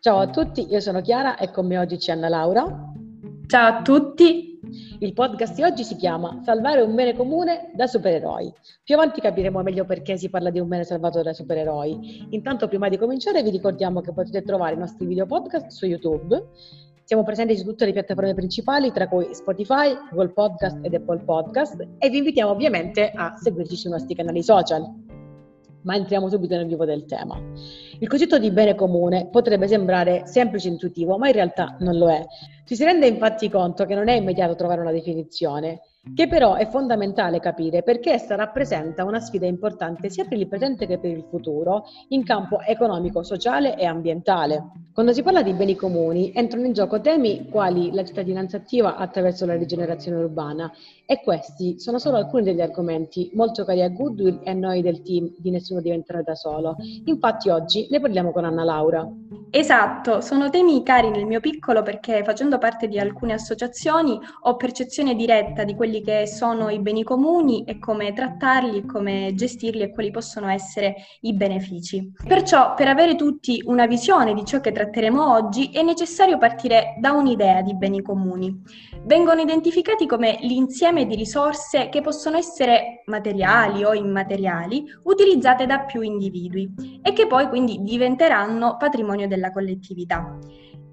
Ciao a tutti, io sono Chiara e con me oggi c'è Anna Laura. Ciao a tutti. Il podcast di oggi si chiama Salvare un bene comune da supereroi. Più avanti capiremo meglio perché si parla di un bene salvato da supereroi. Intanto, prima di cominciare, vi ricordiamo che potete trovare i nostri video podcast su YouTube. Siamo presenti su tutte le piattaforme principali, tra cui Spotify, Google Podcast ed Apple Podcast, e vi invitiamo ovviamente a seguirci sui nostri canali social ma entriamo subito nel vivo del tema. Il concetto di bene comune potrebbe sembrare semplice e intuitivo, ma in realtà non lo è. Ci si rende infatti conto che non è immediato trovare una definizione che però è fondamentale capire perché essa rappresenta una sfida importante sia per il presente che per il futuro in campo economico, sociale e ambientale. Quando si parla di beni comuni entrano in gioco temi quali la cittadinanza attiva attraverso la rigenerazione urbana e questi sono solo alcuni degli argomenti molto cari a Goodwill e a noi del team di Nessuno diventerà da solo. Infatti oggi ne parliamo con Anna Laura. Esatto, sono temi cari nel mio piccolo perché facendo parte di alcune associazioni ho percezione diretta di quelli che sono i beni comuni e come trattarli, come gestirli e quali possono essere i benefici. Perciò per avere tutti una visione di ciò che tratteremo oggi è necessario partire da un'idea di beni comuni. Vengono identificati come l'insieme di risorse che possono essere materiali o immateriali utilizzate da più individui e che poi quindi diventeranno patrimonio del della collettività.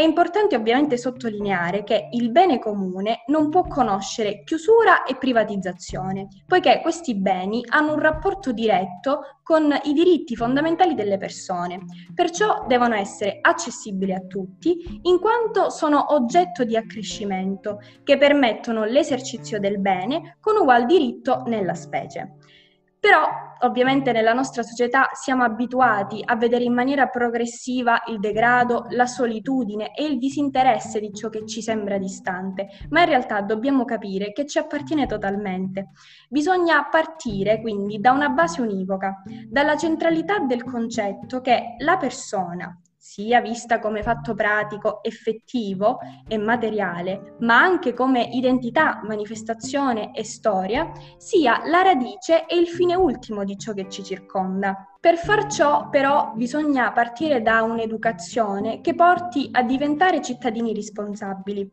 È importante ovviamente sottolineare che il bene comune non può conoscere chiusura e privatizzazione, poiché questi beni hanno un rapporto diretto con i diritti fondamentali delle persone, perciò devono essere accessibili a tutti in quanto sono oggetto di accrescimento che permettono l'esercizio del bene con ugual diritto nella specie. Però ovviamente nella nostra società siamo abituati a vedere in maniera progressiva il degrado, la solitudine e il disinteresse di ciò che ci sembra distante, ma in realtà dobbiamo capire che ci appartiene totalmente. Bisogna partire quindi da una base univoca, dalla centralità del concetto che la persona, sia vista come fatto pratico, effettivo e materiale, ma anche come identità, manifestazione e storia, sia la radice e il fine ultimo di ciò che ci circonda. Per far ciò però bisogna partire da un'educazione che porti a diventare cittadini responsabili.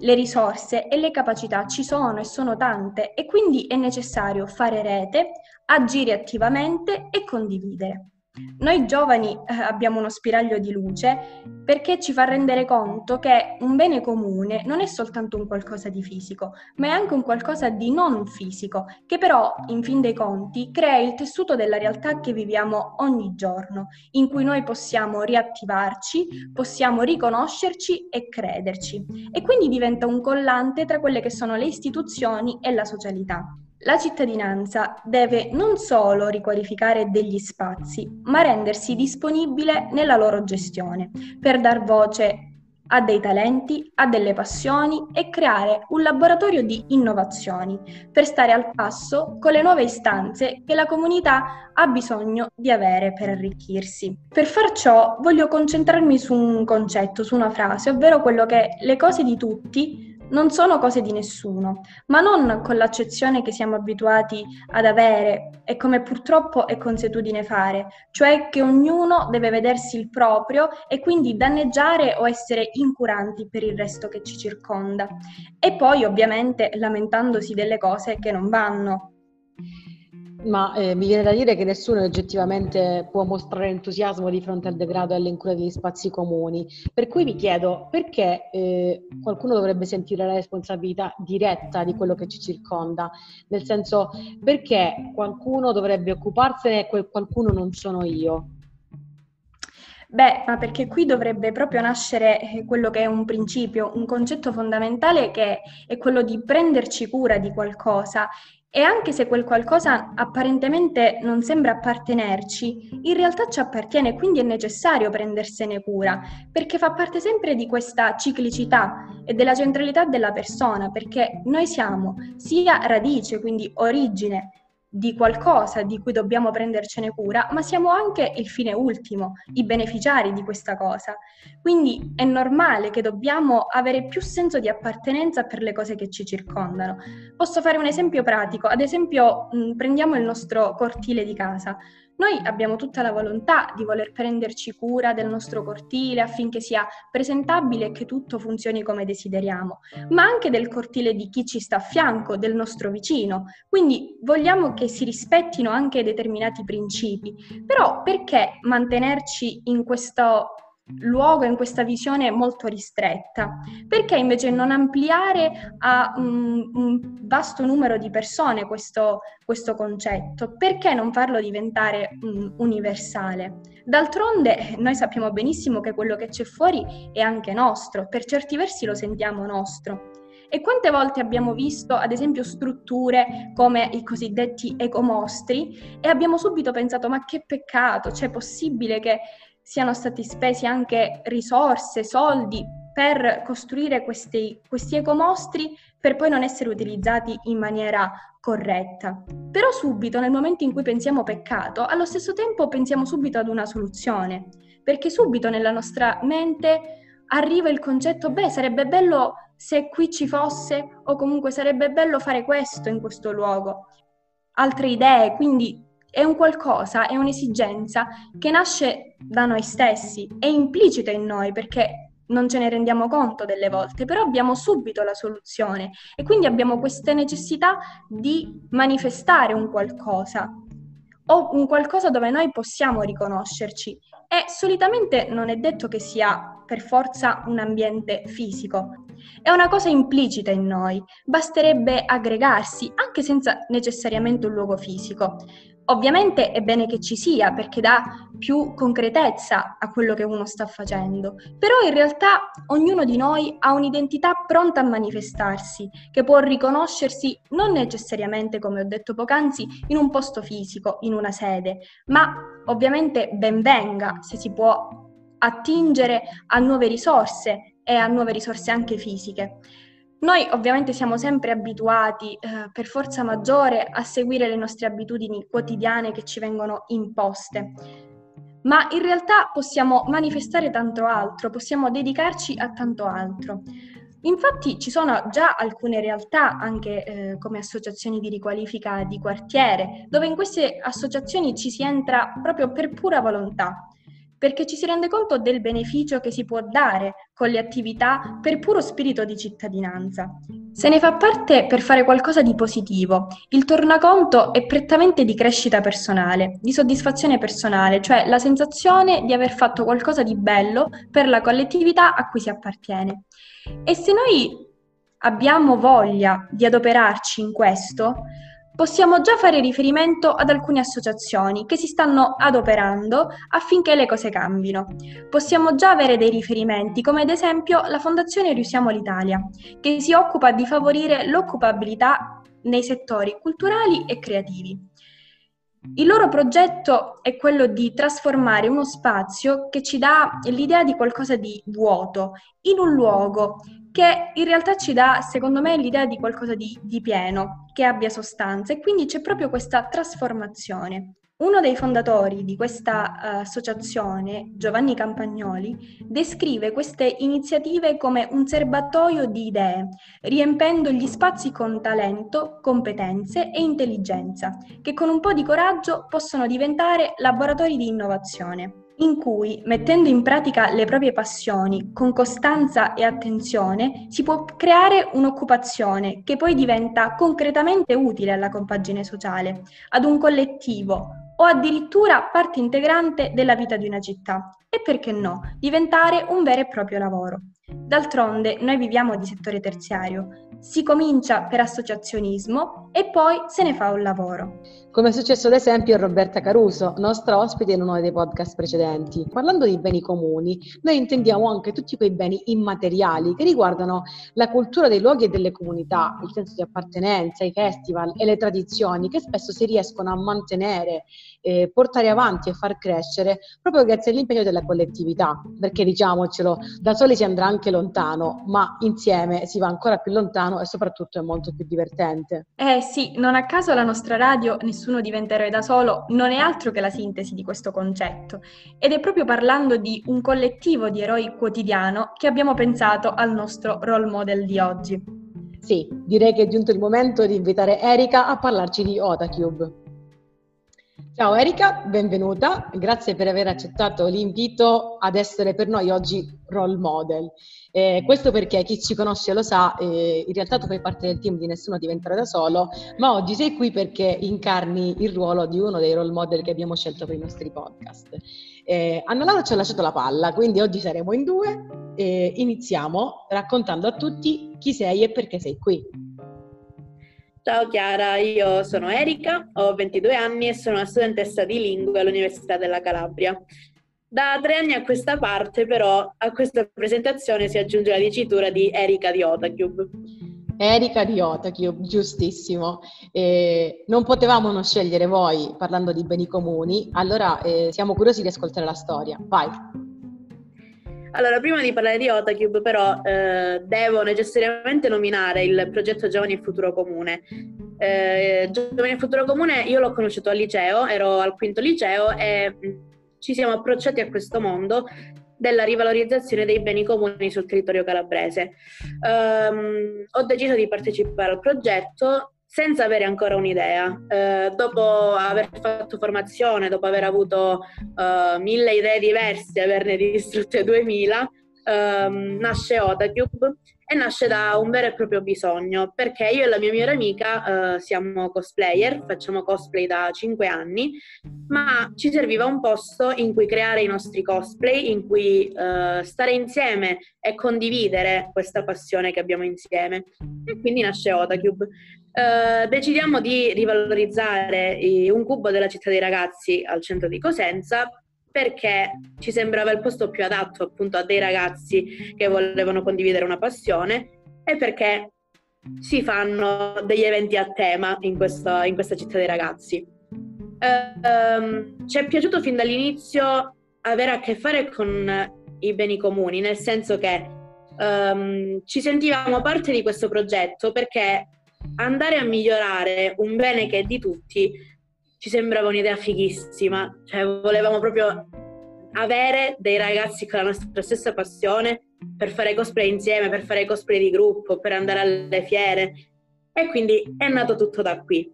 Le risorse e le capacità ci sono e sono tante e quindi è necessario fare rete, agire attivamente e condividere. Noi giovani eh, abbiamo uno spiraglio di luce perché ci fa rendere conto che un bene comune non è soltanto un qualcosa di fisico, ma è anche un qualcosa di non fisico, che però, in fin dei conti, crea il tessuto della realtà che viviamo ogni giorno, in cui noi possiamo riattivarci, possiamo riconoscerci e crederci. E quindi diventa un collante tra quelle che sono le istituzioni e la socialità. La cittadinanza deve non solo riqualificare degli spazi, ma rendersi disponibile nella loro gestione, per dar voce a dei talenti, a delle passioni e creare un laboratorio di innovazioni per stare al passo con le nuove istanze che la comunità ha bisogno di avere per arricchirsi. Per far ciò voglio concentrarmi su un concetto, su una frase, ovvero quello che le cose di tutti non sono cose di nessuno, ma non con l'accezione che siamo abituati ad avere e come purtroppo è consuetudine fare, cioè che ognuno deve vedersi il proprio e quindi danneggiare o essere incuranti per il resto che ci circonda. E poi ovviamente lamentandosi delle cose che non vanno, ma eh, mi viene da dire che nessuno oggettivamente può mostrare entusiasmo di fronte al degrado e all'incura degli spazi comuni. Per cui mi chiedo perché eh, qualcuno dovrebbe sentire la responsabilità diretta di quello che ci circonda, nel senso perché qualcuno dovrebbe occuparsene e quel qualcuno non sono io. Beh, ma perché qui dovrebbe proprio nascere eh, quello che è un principio, un concetto fondamentale che è quello di prenderci cura di qualcosa E anche se quel qualcosa apparentemente non sembra appartenerci, in realtà ci appartiene, quindi è necessario prendersene cura, perché fa parte sempre di questa ciclicità e della centralità della persona, perché noi siamo sia radice, quindi origine di qualcosa di cui dobbiamo prendercene cura, ma siamo anche il fine ultimo, i beneficiari di questa cosa. Quindi è normale che dobbiamo avere più senso di appartenenza per le cose che ci circondano. Posso fare un esempio pratico, ad esempio mh, prendiamo il nostro cortile di casa. Noi abbiamo tutta la volontà di voler prenderci cura del nostro cortile affinché sia presentabile e che tutto funzioni come desideriamo, ma anche del cortile di chi ci sta a fianco, del nostro vicino. Quindi vogliamo che si rispettino anche determinati principi. Però perché mantenerci in questo luogo in questa visione molto ristretta? Perché invece non ampliare a un, un vasto numero di persone questo, questo, concetto? Perché non farlo diventare um, universale? D'altronde noi sappiamo benissimo che quello che c'è fuori è anche nostro, per certi versi lo sentiamo nostro. E quante volte abbiamo visto, ad esempio, strutture come i cosiddetti ecomostri e abbiamo subito pensato ma che peccato, cioè è possibile che siano stati spesi anche risorse, soldi per costruire questi, questi ecomostri per poi non essere utilizzati in maniera corretta. Però subito, nel momento in cui pensiamo peccato, allo stesso tempo pensiamo subito ad una soluzione, perché subito nella nostra mente arriva il concetto, beh, sarebbe bello se qui ci fosse o comunque sarebbe bello fare questo in questo luogo. Altre idee, quindi è un qualcosa, è un'esigenza che nasce da noi stessi, è implicita in noi perché non ce ne rendiamo conto delle volte, però abbiamo subito la soluzione e quindi abbiamo questa necessità di manifestare un qualcosa o un qualcosa dove noi possiamo riconoscerci e solitamente non è detto che sia per forza un ambiente fisico, è una cosa implicita in noi, basterebbe aggregarsi anche senza necessariamente un luogo fisico. Ovviamente è bene che ci sia perché dà più concretezza a quello che uno sta facendo, però in realtà ognuno di noi ha un'identità pronta a manifestarsi, che può riconoscersi non necessariamente, come ho detto poc'anzi, in un posto fisico, in una sede, ma ovviamente ben venga se si può attingere a nuove risorse e a nuove risorse anche fisiche. Noi ovviamente siamo sempre abituati, eh, per forza maggiore, a seguire le nostre abitudini quotidiane che ci vengono imposte, ma in realtà possiamo manifestare tanto altro, possiamo dedicarci a tanto altro. Infatti ci sono già alcune realtà, anche eh, come associazioni di riqualifica di quartiere, dove in queste associazioni ci si entra proprio per pura volontà perché ci si rende conto del beneficio che si può dare con le attività per puro spirito di cittadinanza. Se ne fa parte per fare qualcosa di positivo. Il tornaconto è prettamente di crescita personale, di soddisfazione personale, cioè la sensazione di aver fatto qualcosa di bello per la collettività a cui si appartiene. E se noi abbiamo voglia di adoperarci in questo, possiamo già fare riferimento ad alcune associazioni che si stanno adoperando affinché le cose cambino. Possiamo già avere dei riferimenti, come ad esempio la Fondazione Riusiamo l'Italia, che si occupa di favorire l'occupabilità nei settori culturali e creativi. Il loro progetto è quello di trasformare uno spazio che ci dà l'idea di qualcosa di vuoto in un luogo che in realtà ci dà, secondo me, l'idea di qualcosa di, di pieno, che abbia sostanza e quindi c'è proprio questa trasformazione. Uno dei fondatori di questa uh, associazione, Giovanni Campagnoli, descrive queste iniziative come un serbatoio di idee, riempendo gli spazi con talento, competenze e intelligenza, che con un po' di coraggio possono diventare laboratori di innovazione in cui, mettendo in pratica le proprie passioni con costanza e attenzione, si può creare un'occupazione che poi diventa concretamente utile alla compagine sociale, ad un collettivo o addirittura parte integrante della vita di una città. E perché no, diventare un vero e proprio lavoro. D'altronde noi viviamo di settore terziario, si comincia per associazionismo e poi se ne fa un lavoro. Come è successo ad esempio a Roberta Caruso, nostra ospite in uno dei podcast precedenti. Parlando di beni comuni, noi intendiamo anche tutti quei beni immateriali che riguardano la cultura dei luoghi e delle comunità, il senso di appartenenza, i festival e le tradizioni che spesso si riescono a mantenere, eh, portare avanti e far crescere proprio grazie all'impegno della collettività, perché diciamocelo, da soli si andrà anche lontano, ma insieme si va ancora più lontano e soprattutto è molto più divertente. Eh sì, non a caso la nostra radio Nessuno diventa eroe da solo non è altro che la sintesi di questo concetto ed è proprio parlando di un collettivo di eroi quotidiano che abbiamo pensato al nostro role model di oggi. Sì, direi che è giunto il momento di invitare Erika a parlarci di Otacube. Ciao Erika, benvenuta, grazie per aver accettato l'invito ad essere per noi oggi role model. Eh, questo perché chi ci conosce lo sa, eh, in realtà tu fai parte del team di Nessuno Diventerà da Solo, ma oggi sei qui perché incarni il ruolo di uno dei role model che abbiamo scelto per i nostri podcast. Eh, Anna ci ha lasciato la palla, quindi oggi saremo in due iniziamo raccontando a tutti chi sei e perché sei qui. Ciao Chiara, io sono Erika, ho 22 anni e sono una studentessa di lingue all'Università della Calabria. Da tre anni a questa parte, però, a questa presentazione si aggiunge la dicitura di Erika di Otacube. Erika di Otacube, giustissimo. Eh, non potevamo non scegliere voi parlando di beni comuni, allora eh, siamo curiosi di ascoltare la storia. Vai. Allora, prima di parlare di Otacube, però, eh, devo necessariamente nominare il progetto Giovani e Futuro Comune. Eh, Giovani e Futuro Comune io l'ho conosciuto al liceo, ero al quinto liceo e ci siamo approcciati a questo mondo della rivalorizzazione dei beni comuni sul territorio calabrese. Um, ho deciso di partecipare al progetto senza avere ancora un'idea. Uh, dopo aver fatto formazione, dopo aver avuto uh, mille idee diverse, averne distrutte 2000, um, nasce Otacube e nasce da un vero e proprio bisogno, perché io e la mia migliore amica uh, siamo cosplayer, facciamo cosplay da 5 anni, ma ci serviva un posto in cui creare i nostri cosplay, in cui uh, stare insieme e condividere questa passione che abbiamo insieme. E quindi nasce Otacube. Uh, decidiamo di rivalorizzare un cubo della città dei ragazzi al centro di Cosenza perché ci sembrava il posto più adatto appunto a dei ragazzi che volevano condividere una passione e perché si fanno degli eventi a tema in questa, in questa città dei ragazzi. Um, ci è piaciuto fin dall'inizio avere a che fare con i beni comuni, nel senso che um, ci sentivamo parte di questo progetto perché andare a migliorare un bene che è di tutti ci sembrava un'idea fighissima, cioè volevamo proprio avere dei ragazzi con la nostra stessa passione per fare cosplay insieme, per fare cosplay di gruppo, per andare alle fiere e quindi è nato tutto da qui.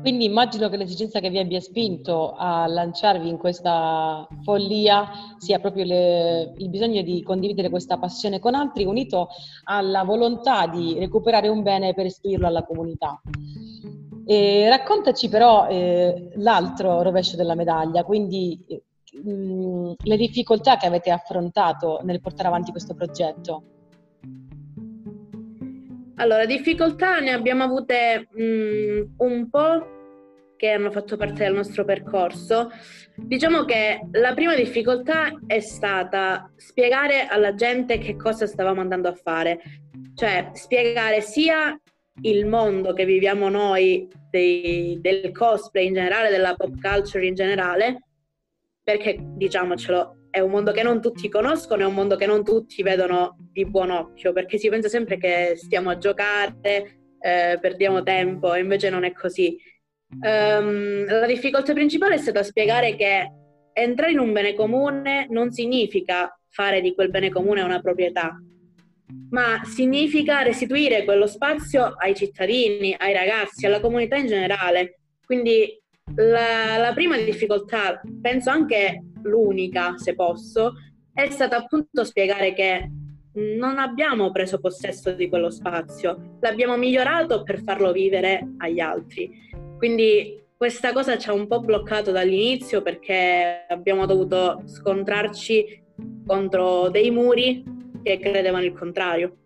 Quindi immagino che l'esigenza che vi abbia spinto a lanciarvi in questa follia sia proprio le, il bisogno di condividere questa passione con altri, unito alla volontà di recuperare un bene per restituirlo alla comunità. E raccontaci però eh, l'altro rovescio della medaglia, quindi mh, mm, le difficoltà che avete affrontato nel portare avanti questo progetto. Allora, difficoltà ne abbiamo avute mh, mm, un po' che hanno fatto parte del nostro percorso. Diciamo che la prima difficoltà è stata spiegare alla gente che cosa stavamo andando a fare, cioè spiegare sia il mondo che viviamo noi dei, del cosplay in generale, della pop culture in generale, perché diciamocelo, è un mondo che non tutti conoscono, è un mondo che non tutti vedono di buon occhio, perché si pensa sempre che stiamo a giocare, eh, perdiamo tempo, e invece non è così. Um, la difficoltà principale è stata spiegare che entrare in un bene comune non significa fare di quel bene comune una proprietà, ma significa restituire quello spazio ai cittadini, ai ragazzi, alla comunità in generale. Quindi la, la prima difficoltà, penso anche l'unica, se posso, è stata appunto spiegare che non abbiamo preso possesso di quello spazio, l'abbiamo migliorato per farlo vivere agli altri. Quindi questa cosa ci ha un po' bloccato dall'inizio perché abbiamo dovuto scontrarci contro dei muri che credevano il contrario.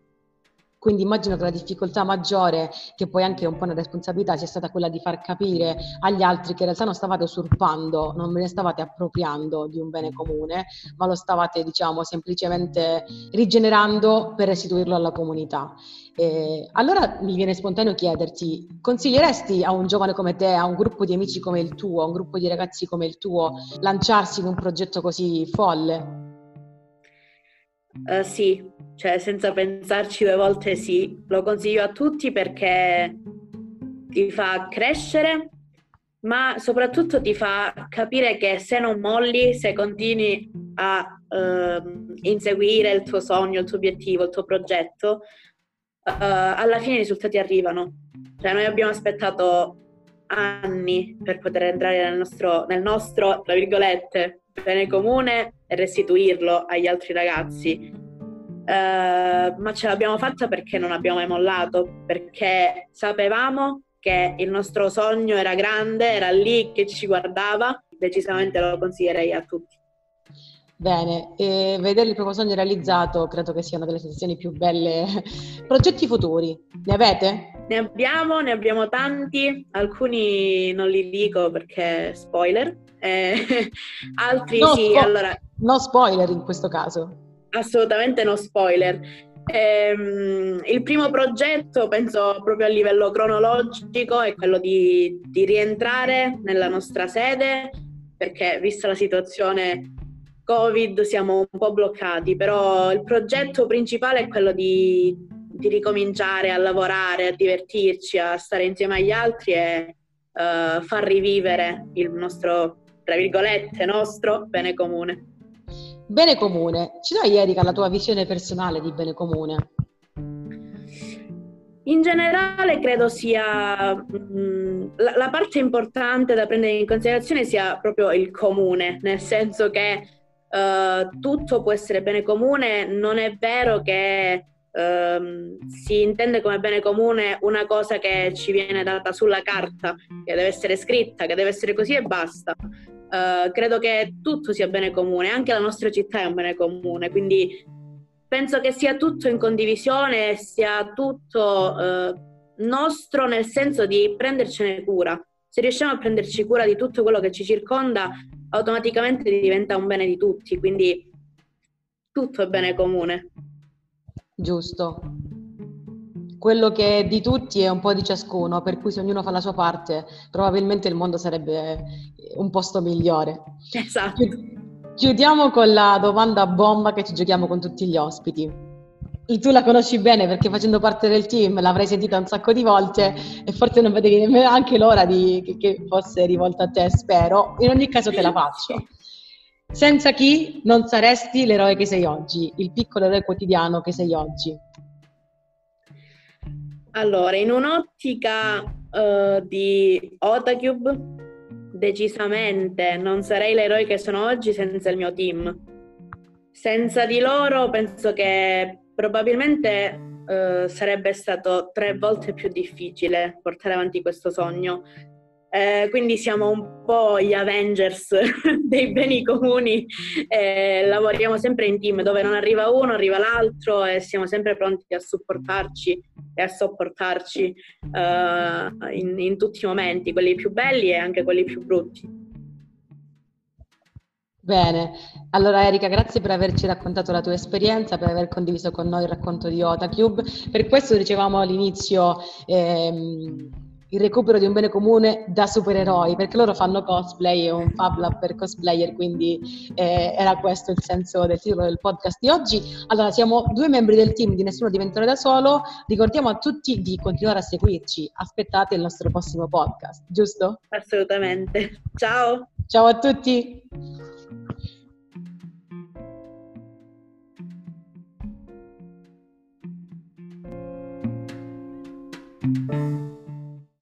Quindi immagino che la difficoltà maggiore, che poi anche un po' una responsabilità, sia stata quella di far capire agli altri che in realtà non stavate usurpando, non ve ne stavate appropriando di un bene comune, ma lo stavate, diciamo, semplicemente rigenerando per restituirlo alla comunità. Eh, allora mi viene spontaneo chiederti, consiglieresti a un giovane come te, a un gruppo di amici come il tuo, a un gruppo di ragazzi come il tuo, lanciarsi in un progetto così folle? Uh, sì, cioè senza pensarci due volte sì, lo consiglio a tutti perché ti fa crescere, ma soprattutto ti fa capire che se non molli, se continui a uh, inseguire il tuo sogno, il tuo obiettivo, il tuo progetto, uh, alla fine i risultati arrivano. Cioè noi abbiamo aspettato anni per poter entrare nel nostro, nel nostro tra virgolette, bene comune restituirlo agli altri ragazzi. Uh, ma ce l'abbiamo fatta perché non abbiamo mai mollato, perché sapevamo che il nostro sogno era grande, era lì che ci guardava, decisamente lo consiglierei a tutti. Bene, e vedere il proprio sogno realizzato credo che sia una delle sensazioni più belle. Progetti futuri, ne avete? Ne abbiamo, ne abbiamo tanti, alcuni non li dico perché spoiler, eh, altri no, sì, spo- allora... No spoiler in questo caso. Assolutamente no spoiler. Ehm, il primo progetto, penso proprio a livello cronologico, è quello di, di rientrare nella nostra sede, perché vista la situazione Covid siamo un po' bloccati, però il progetto principale è quello di, di ricominciare a lavorare, a divertirci, a stare insieme agli altri e uh, far rivivere il nostro, tra virgolette, nostro bene comune. Bene comune. Ci dai Erika la tua visione personale di bene comune? In generale credo sia mh, mm, la, la, parte importante da prendere in considerazione sia proprio il comune, nel senso che uh, tutto può essere bene comune, non è vero che uh, si intende come bene comune una cosa che ci viene data sulla carta, che deve essere scritta, che deve essere così e basta. Uh, credo che tutto sia bene comune, anche la nostra città è un bene comune, quindi penso che sia tutto in condivisione, sia tutto uh, nostro nel senso di prendercene cura. Se riusciamo a prenderci cura di tutto quello che ci circonda, automaticamente diventa un bene di tutti, quindi tutto è bene comune. Giusto. Quello che è di tutti è un po' di ciascuno, per cui se ognuno fa la sua parte, probabilmente il mondo sarebbe un posto migliore. Esatto. Chiudiamo con la domanda bomba che ci giochiamo con tutti gli ospiti tu la conosci bene perché facendo parte del team l'avrai sentita un sacco di volte e forse non vedevi nemmeno anche l'ora di, che, che fosse rivolta a te, spero. In ogni caso te la faccio. Senza chi non saresti l'eroe che sei oggi, il piccolo eroe quotidiano che sei oggi? Allora, in un'ottica uh, di Otacube, decisamente non sarei l'eroe che sono oggi senza il mio team. Senza di loro penso che probabilmente eh, sarebbe stato tre volte più difficile portare avanti questo sogno. Eh, quindi siamo un po' gli Avengers dei beni comuni, eh, lavoriamo sempre in team dove non arriva uno, arriva l'altro e siamo sempre pronti a supportarci e a sopportarci eh, in, in tutti i momenti, quelli più belli e anche quelli più brutti. Bene, allora Erika, grazie per averci raccontato la tua esperienza, per aver condiviso con noi il racconto di Otacube. Per questo dicevamo all'inizio ehm, il recupero di un bene comune da supereroi, perché loro fanno cosplay, è un Fab Lab per cosplayer, quindi eh, era questo il senso del titolo del podcast di oggi. Allora, siamo due membri del team di Nessuno Diventare da Solo, ricordiamo a tutti di continuare a seguirci, aspettate il nostro prossimo podcast, giusto? Assolutamente. Ciao! Ciao a tutti!